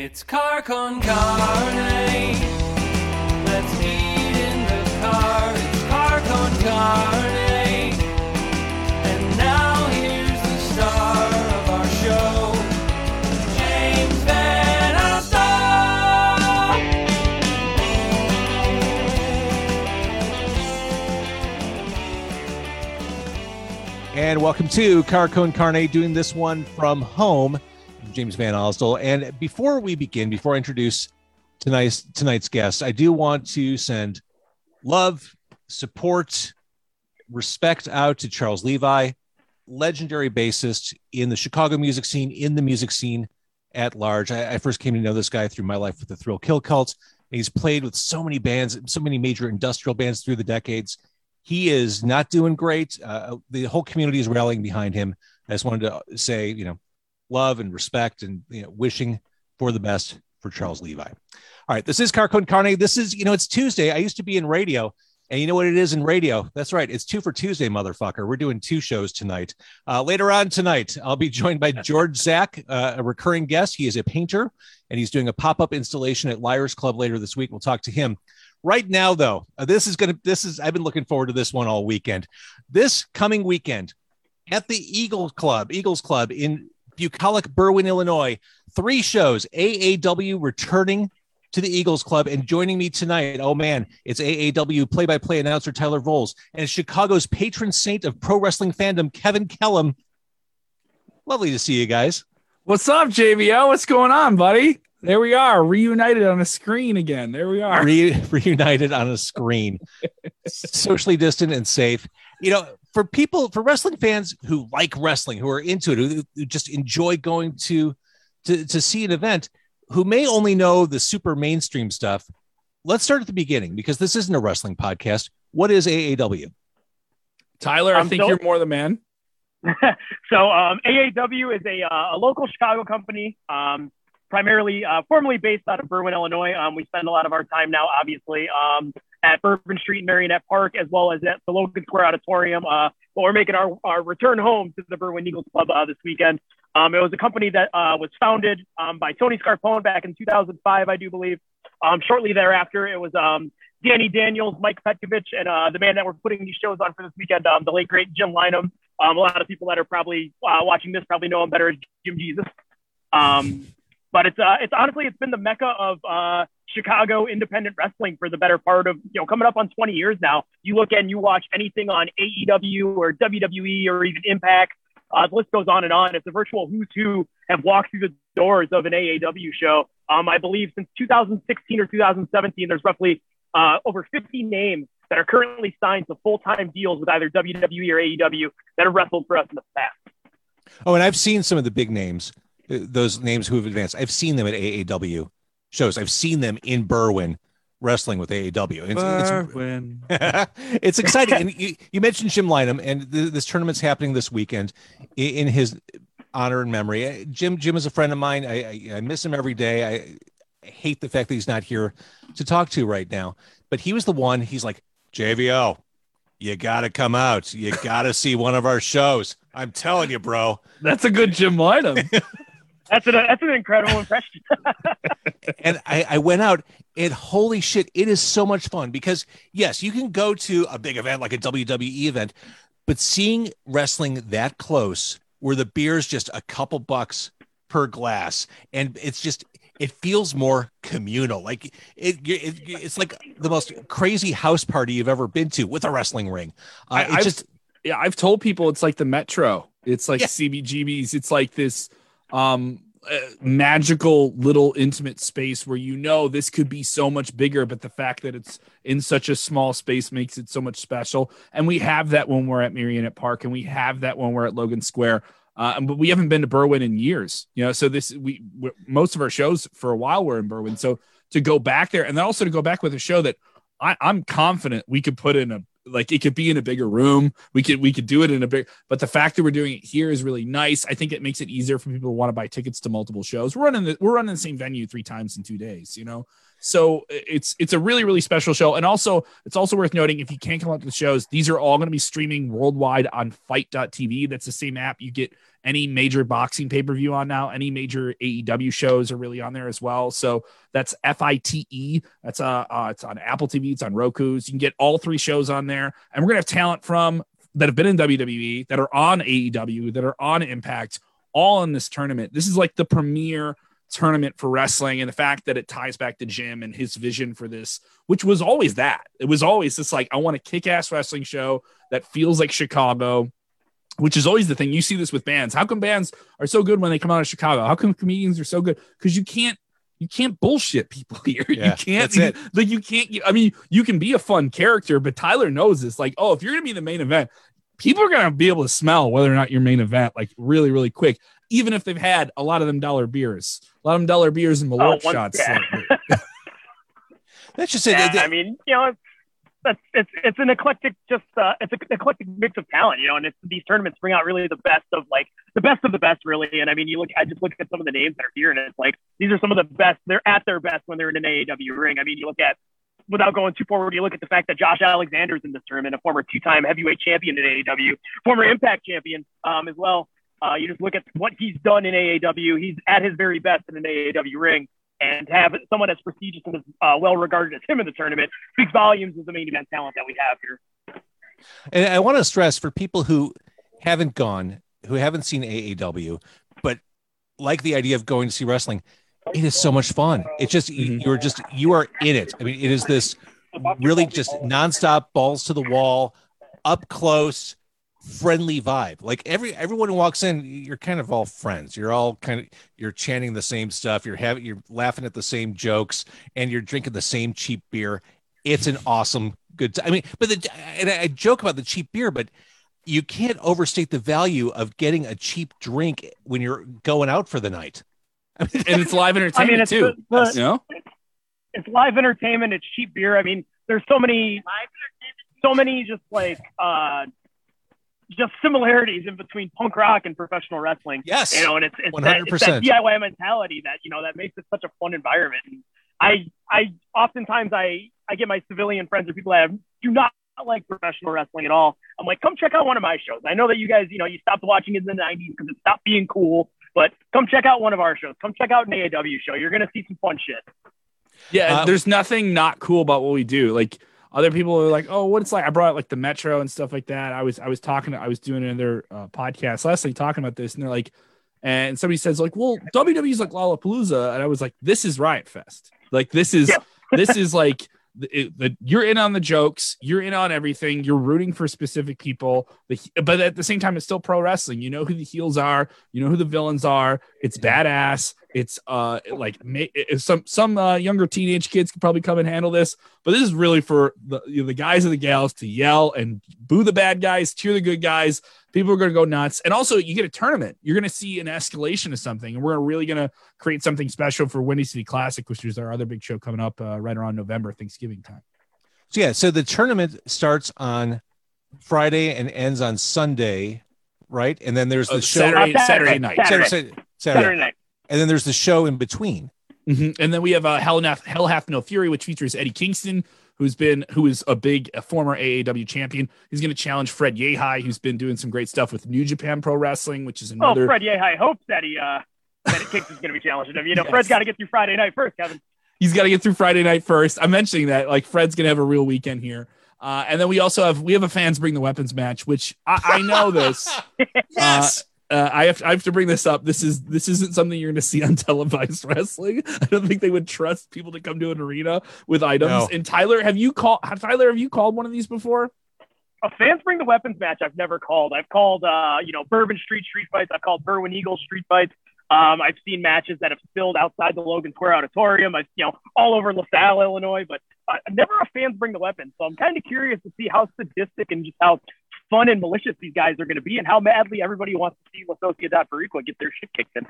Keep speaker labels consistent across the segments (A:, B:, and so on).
A: It's car con carne. Let's eat in the car. It's car con carne. And now here's the star of our show, James Van Alstyne.
B: And welcome to Car Con Carne, doing this one from home. James VanOsdol. And before we begin, before I introduce tonight's tonight's guest, I do want to send love, support, respect out to Charles Levi, legendary bassist in the Chicago music scene, in the music scene at large. I, I first came to know this guy through my life with the Thrill Kill Kult. He's played with so many bands, so many major industrial bands through the decades he is not doing great. Uh, the whole community is rallying behind him. I just wanted to say, you know, love and respect and you know, wishing for the best for Charles Levi. All right, this is Car Con Carne. This is, you know, it's Tuesday. I used to be in radio, and you know what it is in radio? That's right. It's two for Tuesday, motherfucker. We're doing two shows tonight. Uh, later on tonight, I'll be joined by George Zach, uh, a recurring guest. He is a painter, and he's doing a pop up installation at Liars Club later this week. We'll talk to him. Right now, though, uh, this is going to, this is, I've been looking forward to this one all weekend. This coming weekend at the Eagles Club, Eagles Club in Bucolic, Berwyn, Illinois, three shows, AAW returning to the Eagles Club and joining me tonight. Oh man, it's AAW play by play announcer Tyler Voles and Chicago's patron saint of pro wrestling fandom, Kevin Kellum. Lovely to see you guys.
C: What's up, JVL? What's going on, buddy? There we are, reunited on a screen again. There we are.
B: Re- reunited on a screen, socially distant and safe. You know, for people, for wrestling fans who like wrestling, who are into it, who, who just enjoy going to, to to see an event, who may only know the super mainstream stuff. Let's start at the beginning because this isn't a wrestling podcast. What is AAW?
C: Tyler, I
D: I'm
C: think
D: so-
C: you're more the man.
D: so um, AAW is a, uh, a local Chicago company, um, primarily uh, formerly based out of Berwyn, Illinois. Um, we spend a lot of our time now, obviously, um, at Bourbon Street and Merrionette Park, as well as at the Logan Square Auditorium. Uh, but we're making our, our return home to the Berwyn Eagles Club uh, this weekend. Um, it was a company that uh, was founded um, by Tony Scarpone back in 2005, I do believe. Um, shortly thereafter, it was um, Danny Daniels, Mike Petkovich, and uh, the man that we're putting these shows on for this weekend, um, the late great Jim Lynam. Um, a lot of people that are probably uh, watching this probably know him better as Jim Jesus. But it's uh, it's honestly it's been the mecca of uh, Chicago independent wrestling for the better part of you know coming up on 20 years now. You look and you watch anything on AEW or WWE or even Impact. Uh, the list goes on and on. It's a virtual who's who have walked through the doors of an AAW show. Um, I believe since 2016 or 2017, there's roughly uh, over 50 names that are currently signed to full-time deals with either WWE or AEW that have wrestled for us in the past.
B: Oh, and I've seen some of the big names, those names who have advanced. I've seen them at AAW shows. I've seen them in Berwyn wrestling with AAW. It's, it's,
C: Berwyn.
B: it's exciting. and you, you mentioned Jim Lynam, and th- this tournament's happening this weekend i- in his honor and memory. Uh, Jim, Jim is a friend of mine. I, I, I miss him every day. I, I hate the fact that he's not here to talk to right now. But he was the one. He's like JVO. You got to come out. You got to see one of our shows. I'm telling you, bro.
C: That's a good Jim Lynam.
D: That's an that's an incredible impression.
B: and I, I went out and holy shit, it is so much fun because yes, you can go to a big event like a WWE event, but seeing wrestling that close where the beer's just a couple bucks per glass and it's just it feels more communal like it, it it's like the most crazy house party you've ever been to with a wrestling ring uh,
C: I-
B: it's
C: I've-
B: just
C: yeah, I've told people it's like the Metro. It's like
B: Yeah.
C: CBGBs. It's like this um magical little intimate space where you know this could be so much bigger, but the fact that it's in such a small space makes it so much special. And we have that when we're at Merrionette Park, and we have that when we're at Logan Square. Uh, but we haven't been to Berwyn in years, you know. So this we most of our shows for a while were in Berwyn. So to go back there, and then also to go back with a show that I, I'm confident we could put in a like it could be in a bigger room. We could we could do it in a big. But the fact that we're doing it here is really nice. I think it makes it easier for people who want to buy tickets to multiple shows. We're running the we're running the same venue three times in two days. You know, so it's it's a really really special show. And also it's also worth noting if you can't come out to the shows, these are all going to be streaming worldwide on FITE.tv. That's the same app you get any major boxing pay per view on now. Any major AEW shows are really on there as well. So that's F I T E. That's uh, uh, it's on Apple TV. It's on Roku's. You can get all three shows on there, and we're gonna have talent from that have been in WWE, that are on AEW, that are on Impact, all in this tournament. This is like the premier tournament for wrestling and the fact that it ties back to Jim and his vision for this, which was always that. It was always this like, I want a kick ass wrestling show that feels like Chicago, which is always the thing. You see this with bands. How come bands are so good when they come out of Chicago? How come comedians are so good? Because you can't. You can't bullshit people here.
B: Yeah,
C: you can't. Like you can't. I mean, you can be a fun character, but Tyler knows this. Like, oh, if you're gonna be the main event, people are gonna be able to smell whether or not you're main event like really, really quick. Even if they've had a lot of them dollar beers, a lot of them dollar beers and Malort
D: one-
C: shots.
D: yeah.
B: That's just it.
D: Yeah, I mean, you know, it's that's it's it's an eclectic, just uh, it's an eclectic mix of talent, you know, and it's these tournaments bring out really the best of like the best of the best, really. And I mean, you look, I just look at some of the names that are here, and it's like these are some of the best. They're at their best when they're in an AEW ring. I mean, you look at without going too forward, you look at the fact that Josh Alexander's in this tournament, a former two-time heavyweight champion in AEW, former Impact champion um, as well. Uh, you just look at what he's done in AAW. He's at his very best in an AAW ring. And to have someone as prestigious and as uh, well regarded as him in the tournament speaks volumes of the main event talent that we have here.
B: And I want to stress for people who haven't gone, who haven't seen AAW, but like the idea of going to see wrestling, it is so much fun. It's just
C: Mhm.
B: you're just you are in it. I mean, it is this really just nonstop balls to the wall, up close, friendly vibe. Like every everyone who walks in, you're kind of all friends. You're all kind of you're chanting the same stuff. You're having you're laughing at the same jokes, and you're drinking the same cheap beer. It's an awesome good. T- I mean, but the and I I joke about the cheap beer, but you can't overstate the value of getting a cheap drink when you're going out for the night. I mean,
C: and it's live entertainment
D: it's
C: too.
D: the- the-
C: you know,
D: It's live entertainment. It's cheap beer. I mean, there's so many, so many just like, uh, just similarities in between punk rock and professional wrestling.
B: yes,
D: You know, and it's, it's, that,
B: 100%.
D: that DIY mentality that, you know, that makes it such a fun environment. And I, I, oftentimes I, I get my civilian friends or people that have, do not like professional wrestling at all. I'm like, come check out one of my shows. I know that you guys, you know, you stopped watching in the 90s because it stopped being cool, but come check out one of our shows. Come check out an AAW show. You're going to see some fun shit.
C: yeah.
B: Uh,
C: there's nothing not cool about what we do. Like other people are like, oh, what it's like. I brought like the Metro and stuff like that. I was I was talking. I was doing another uh, podcast last night talking about this, and they're like, and somebody says like, well, WWE's like Lollapalooza, and I was like, this is Riot Fest. Like this is
D: Yeah.
C: this is like. It- the, you're in on the jokes. You're in on everything. You're rooting for specific people. The, but at the same time, it's still pro wrestling. You know who the heels are. You know who the villains are. It's badass. It's uh like ma- some some uh, younger teenage kids could probably come and handle this, but this is really for the you know, the guys and the gals to yell and boo the bad guys, cheer the good guys. People are going to go nuts, and also you get a tournament. You're going to see an escalation of something, and we're really going to create something special for Windy City Classic, which is our other big show coming up uh, right around November Thanksgiving time.
B: So yeah, so the tournament starts on Friday and ends on Sunday, right? And then there's the
C: Uh,
B: show
C: Saturday, Saturday
D: Saturday.
C: night.
B: Saturday,
D: Saturday.
B: Saturday, Saturday.
D: Saturday night.
B: And then there's the show in between.
C: Mhm. And then we have uh, Hell, Hath, Hell Hath No Fury, which features Eddie Kingston, who's been who is a big a former AAW champion. He's going to challenge Fred Yehi, who's been doing some great stuff with New Japan Pro Wrestling, which is another. Oh.
D: Fred, yeah, hopes that he, uh, that it kicks is going to be challenging him. You know,
C: Yes.
D: Fred's got to get through Friday night first, Kevin.
C: He's got to get through Friday night first. I'm mentioning that like Fred's going to have a real weekend here. Uh, and then we also have we have a fans bring the weapons match, which I, I know this.
B: Yes.
C: Uh, I have I have to bring this up. This is this isn't something you're going to see on televised wrestling. I don't think they would trust people to come to an arena with items.
B: No.
C: And Tyler, have you called Tyler? Have you called one of these before?
D: A fans bring the weapons match. I've never called. I've called, uh, you know, Bourbon Street street fights. I've called Berwyn Eagle street fights. Um, I've seen matches that have spilled outside the Logan Square Auditorium. I've, you know, all over LaSalle, Illinois, but uh, never a fans bring the weapons. So I'm kind of curious to see how sadistic and just how fun and malicious these guys are going to be, and how madly everybody wants to see La Sociedad get their shit kicked in.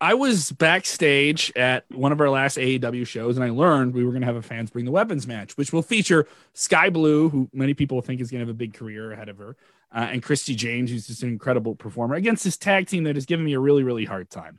C: I was backstage at one of our last AEW shows, and I learned we were going to have a fans bring the weapons match, which will feature Sky Blue, who many people think is going to have a big career ahead of her, uh, and Christy James, who's just an incredible performer against this tag team that has given me a really, really hard time.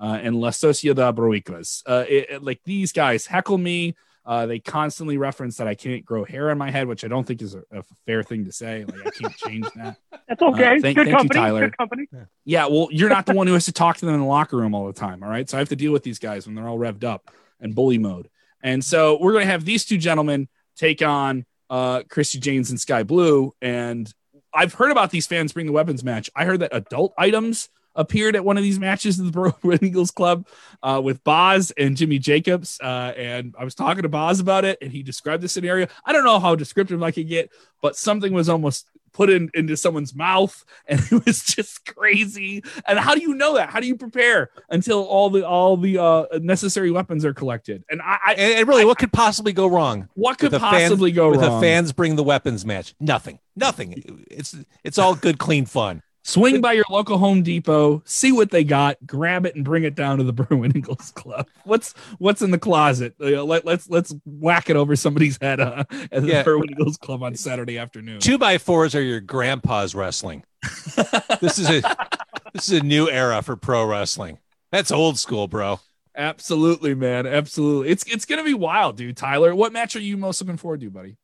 C: Uh, and La Sociedad Boricuas. Uh, it- it- like these guys heckle me. Uh, they constantly reference that I can't grow hair on my head, which I don't think is a, a fair thing to say. Like I can't change that.
D: That's okay.
C: Uh, thank-
D: Good
C: thank you. Tyler.
D: Good company.
C: Yeah, well, you're not the one who has to talk to them in the locker room all the time. All right. So I have to deal with these guys when they're all revved up and bully mode. And so we're going to have these two gentlemen take on uh, Christy Janes and Sky Blue. And I've heard about these fans bring the weapons match. I heard that adult items appeared at one of these matches of the Berwyn Eagles Club uh, with Boz and Jimmy Jacobs. Uh, and I was talking to Boz about it, and he described the scenario. I don't know how descriptive I could get, but something was almost put in into someone's mouth, and it was just crazy. And how do you know that? How do you prepare until all the all the uh, necessary weapons are collected? And I, I
B: And, and really, what could possibly go wrong?
C: what could
B: with a fan-
C: possibly go
B: with
C: wrong?
B: The fans bring the weapons match? Nothing. Nothing. It's it's all good, clean fun.
C: Swing by your local Home Depot, see what they got, grab it, and bring it down to the Berwyn Eagles Club. What's what's in the closet? Uh, let, let's let's whack it over somebody's head uh, at the
B: Yeah.
C: Berwyn Eagles Club on Saturday afternoon.
B: Two by fours are your grandpa's wrestling. this is a this is a new era for pro wrestling. That's old school, bro.
C: Absolutely, man. Absolutely. It's it's gonna be wild, dude. Tyler, what match are you most looking forward to, buddy?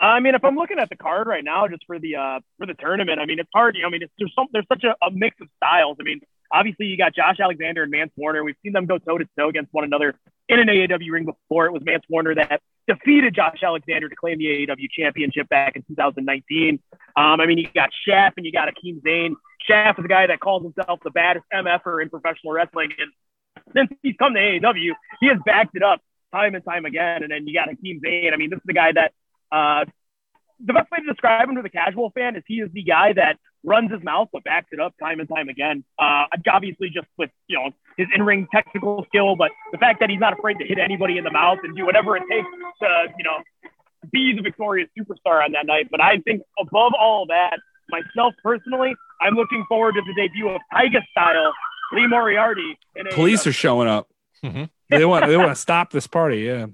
D: I mean, if I'm looking at the card right now, just for the uh, for the tournament, I mean, it's hard. I mean, it's, there's some there's such a, a mix of styles. I mean, obviously you got Josh Alexander and Mance Warner. We've seen them go toe to toe against one another in an AAW ring before. It was Mance Warner that defeated Josh Alexander to claim the AAW championship back in 2019. Um, I mean, you got Shaft and you got Akeem Zane. Shaft is a guy that calls himself the baddest MFer in professional wrestling, and since he's come to AAW, he has backed it up time and time again. And then you got Akeem Zane. I mean, this is the guy that uh, the best way to describe him to the casual fan is he is the guy that runs his mouth but backs it up time and time again. Uh, obviously, just with you know his in-ring technical skill, but the fact that he's not afraid to hit anybody in the mouth and do whatever it takes to you know be the victorious superstar on that night. But I think above all that, myself personally, I'm looking forward to the debut of Taiga Style, Lee Moriarty. In a,
C: Police are showing up.
B: Mhm.
C: They want they want to stop this party. Yeah,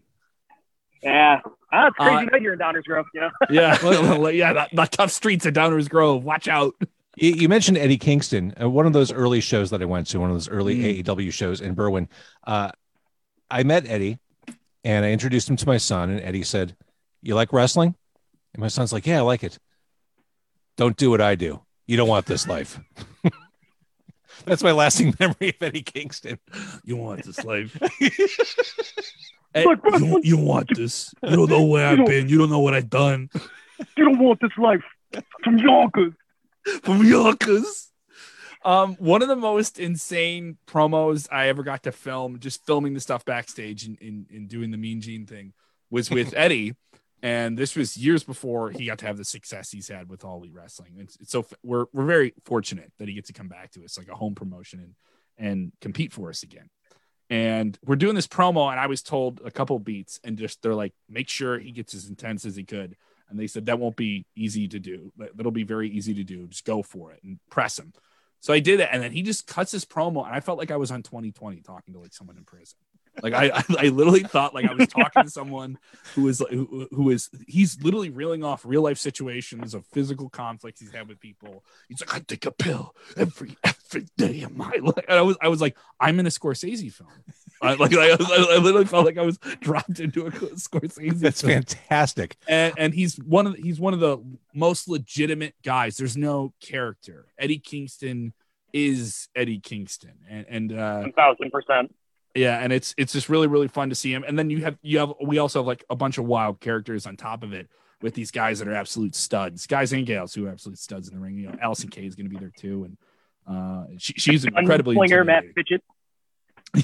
D: yeah, that's crazy
C: Uh,
D: night here in Downers Grove. You know.
C: yeah, yeah. The, the tough streets of Downers Grove. Watch out.
B: You, you mentioned Eddie Kingston, uh, one of those early shows that I went to, one of those early
C: Mm.
B: AEW shows in Berwyn. Uh, I met Eddie and I introduced him to my son, and Eddie said, You like wrestling? And my son's like, Yeah, I like it. Don't do what I do. You don't want this life. That's my lasting memory of Eddie Kingston.
C: You want this life? Hey,
D: Look,
C: you, you want this? You don't know where I've been. You don't know what I've done.
D: You don't want this life from Yonkers.
C: from Yonkers. Um, one of the most insane promos I ever got to film, just filming the stuff backstage and, and, and doing the Mean Gene thing, was with Eddie. And this was years before he got to have the success he's had with All Elite Wrestling. It's, it's so we're we're very fortunate that he gets to come back to us like a home promotion and and compete for us again. And we're doing this promo, and I was told a couple beats, and just they're like, make sure he gets as intense as he could. And they said that won't be easy to do. That'll be very easy to do. Just go for it and press him. So I did it, and then he just cuts his promo, and I felt like I was on 2020 talking to like someone in prison. Like I, I, I literally thought like I was talking to someone who was who, who is he's literally reeling off real life situations of physical conflicts he's had with people. He's like, I take a pill every every day of my life, and I was I was like, I'm in a Scorsese film. I, like I, I literally felt like I was dropped into a Scorsese.
B: That's
C: film
B: fantastic.
C: and, and he's one of the, he's one of the most legitimate guys. There's no character. Eddie Kingston is Eddie Kingston, and and uh,
D: One thousand percent.
C: Yeah, and it's it's just really really fun to see him. And then you have you have we also have like a bunch of wild characters on top of it with these guys that are absolute studs, guys and gals who are absolute studs in the ring. You know, Allysin Kay is going to be there too, and uh, she, she's incredibly
D: Slinger, Matt.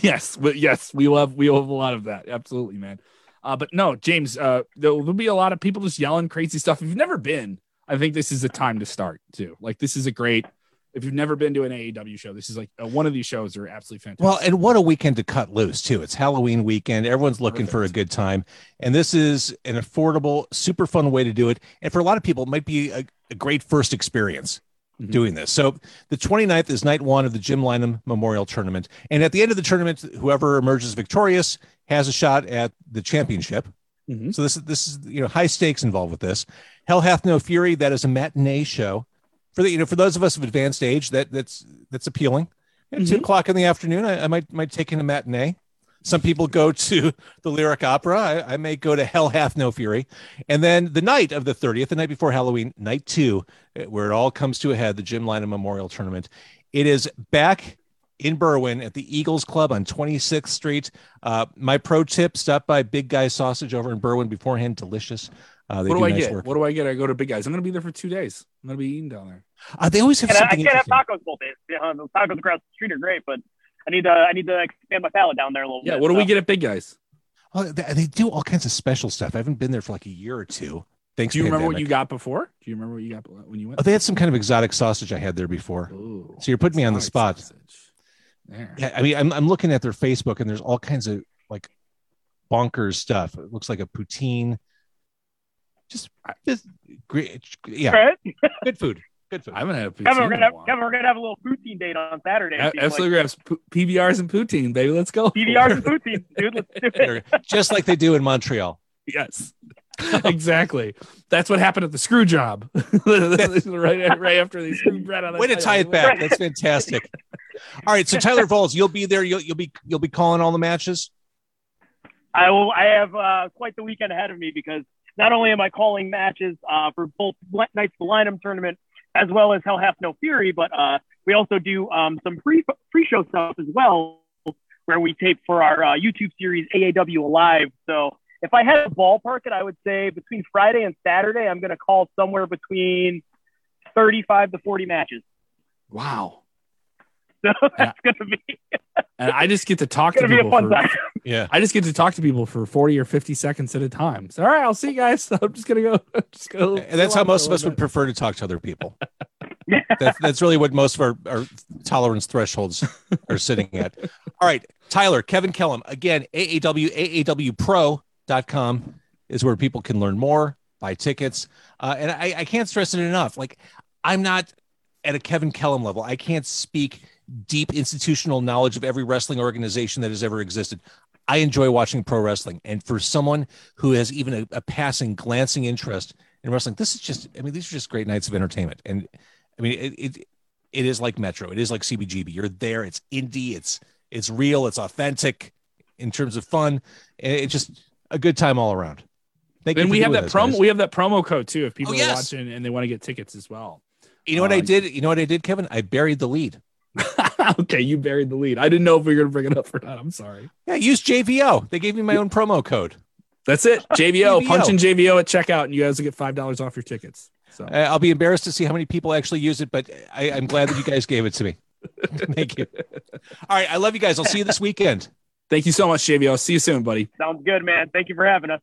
C: Yes, but yes, we love we love a lot of that. Absolutely, man. Uh, but no, James, uh, there'll, there'll be a lot of people just yelling crazy stuff. If you've never been, I think this is the time to start too. Like this is a great. If you've never been to an AEW show, this is like uh, one of these shows are absolutely fantastic.
B: Well, and what a weekend to cut loose, too. It's Halloween weekend. Everyone's looking for a good time. And this is an affordable, super fun way to do it. And for a lot of people, it might be a, a great first experience
C: Mhm.
B: doing this. So the 29th is night one of the Jim Lynam Memorial Tournament. And at the end of the tournament, whoever emerges victorious has a shot at the championship.
C: Mhm.
B: So this is this is you know high stakes involved with this. Hell hath no fury. That is a matinee show for the you know for those of us of advanced age that that's that's appealing. At two
C: Mhm.
B: o'clock in the afternoon, I, I might might take in a matinee. Some people go to the Lyric Opera. I, I may go to Hell Hath No Fury. And then the night of the 30th, the night before Halloween, night two, eh, where it all comes to a head, the Jim Lynam Memorial Tournament. It is back in Berwyn at the Eagles Club on 26th Street. Uh, my pro tip: stop by Big Guy Sausage over in Berwyn beforehand. Delicious. Uh, they
C: What do I
B: nice
C: get?
B: work.
C: What do I get? I go to Big Guys. I'm gonna be there for two days. I'm gonna be eating down there.
B: Uh, they always have
D: And I, I can't have tacos both days. Yeah, the tacos across the street are great, but I need to I need to expand my palate down there a little
C: Yeah.
D: bit.
C: What do we get at Big Guys?
B: Oh, they, they do all kinds of special stuff. I haven't been there for like a year or two. Thanks.
C: Do you remember what you got before? Do you remember what you got when you went?
B: Oh, they had some kind of exotic sausage I had there before.
C: Ooh,
B: So you're putting me on the spot.
C: sausage. There.
B: Yeah, I mean, I'm, I'm looking at their Facebook and there's all kinds of like bonkers stuff. It looks like a poutine. Just, just great. Yeah,
D: Right?
B: good food. Good food.
C: I haven't had a poutine
D: Kevin, we're gonna have,
C: while.
D: Kevin, we're gonna have a little poutine date on Saturday.
C: A-
D: it seems
C: Absolutely, grabs PBRs and poutine, baby. Let's go.
D: Like. PDRs and poutine, dude. Let's do it.
B: Just like they do in Montreal.
C: Yes. exactly. That's what happened at the screw job. right, right after they screwed Bret on
B: Way to tie it back. That's fantastic. All right, so Tyler Vols, you'll be there. You'll you'll be you'll be calling all the matches.
D: I will. I have uh, quite the weekend ahead of me because not only am I calling matches uh, for both nights of the Lynam tournament as well as Hell Hath No Fury, but uh, we also do um, some pre pre show stuff as well, where we tape for our uh, YouTube series AAW Alive. So if I had a ballpark it, I would say between Friday and Saturday, I'm going to call somewhere between 35 to 40 matches.
C: Wow.
D: So that's going to be
C: And I just get to talk to
D: going be a
C: people.
D: fun
C: For,
D: time.
B: Yeah.
C: I just get to talk to people for 40 or 50 seconds at a time. So, all right, I'll see you guys. I'm just going to go. Just go
B: And that's how most of us would prefer to talk to other people. That's, that's really what most of our, our tolerance thresholds are sitting at. All right, Tyler, Kevin Kellum, again, AAW, AAWpro.com is where people can learn more, buy tickets. Uh, and I, I can't stress it enough. Like, I'm not at a Kevin Kellum level. I can't speak deep institutional knowledge of every wrestling organization that has ever existed. I enjoy watching pro wrestling. And for someone who has even a, a passing, glancing interest in wrestling, this is just, I mean, these are just great nights of entertainment. And I mean, it, it, it is like Metro. It is like CBGB. You're there. It's indie. It's, it's real. It's authentic in terms of fun. It's just a good time all around. Thank you.
C: And we have that promo.
B: guys.
C: We have that promo code too. If people
B: Oh,
C: are watching and they want to get tickets as well.
B: You know what I
C: Uh,
B: did? You know what I did, Kevin? I buried the lead.
C: okay, you buried the lead. I didn't know if we were going to bring it up or not. I'm sorry.
B: Yeah, use JVO. They gave me my own promo code.
C: That's it. JVO.
B: JVO.
C: Punch in JVO at checkout, and you guys will get five dollars off your tickets. So
B: Uh, I'll be embarrassed to see how many people actually use it, but I, I'm glad that you guys gave it to me. Thank you. All right. I love you guys. I'll see you this weekend.
C: thank you so much, JVO. See you soon, buddy.
D: Sounds good, man. Thank you for having us.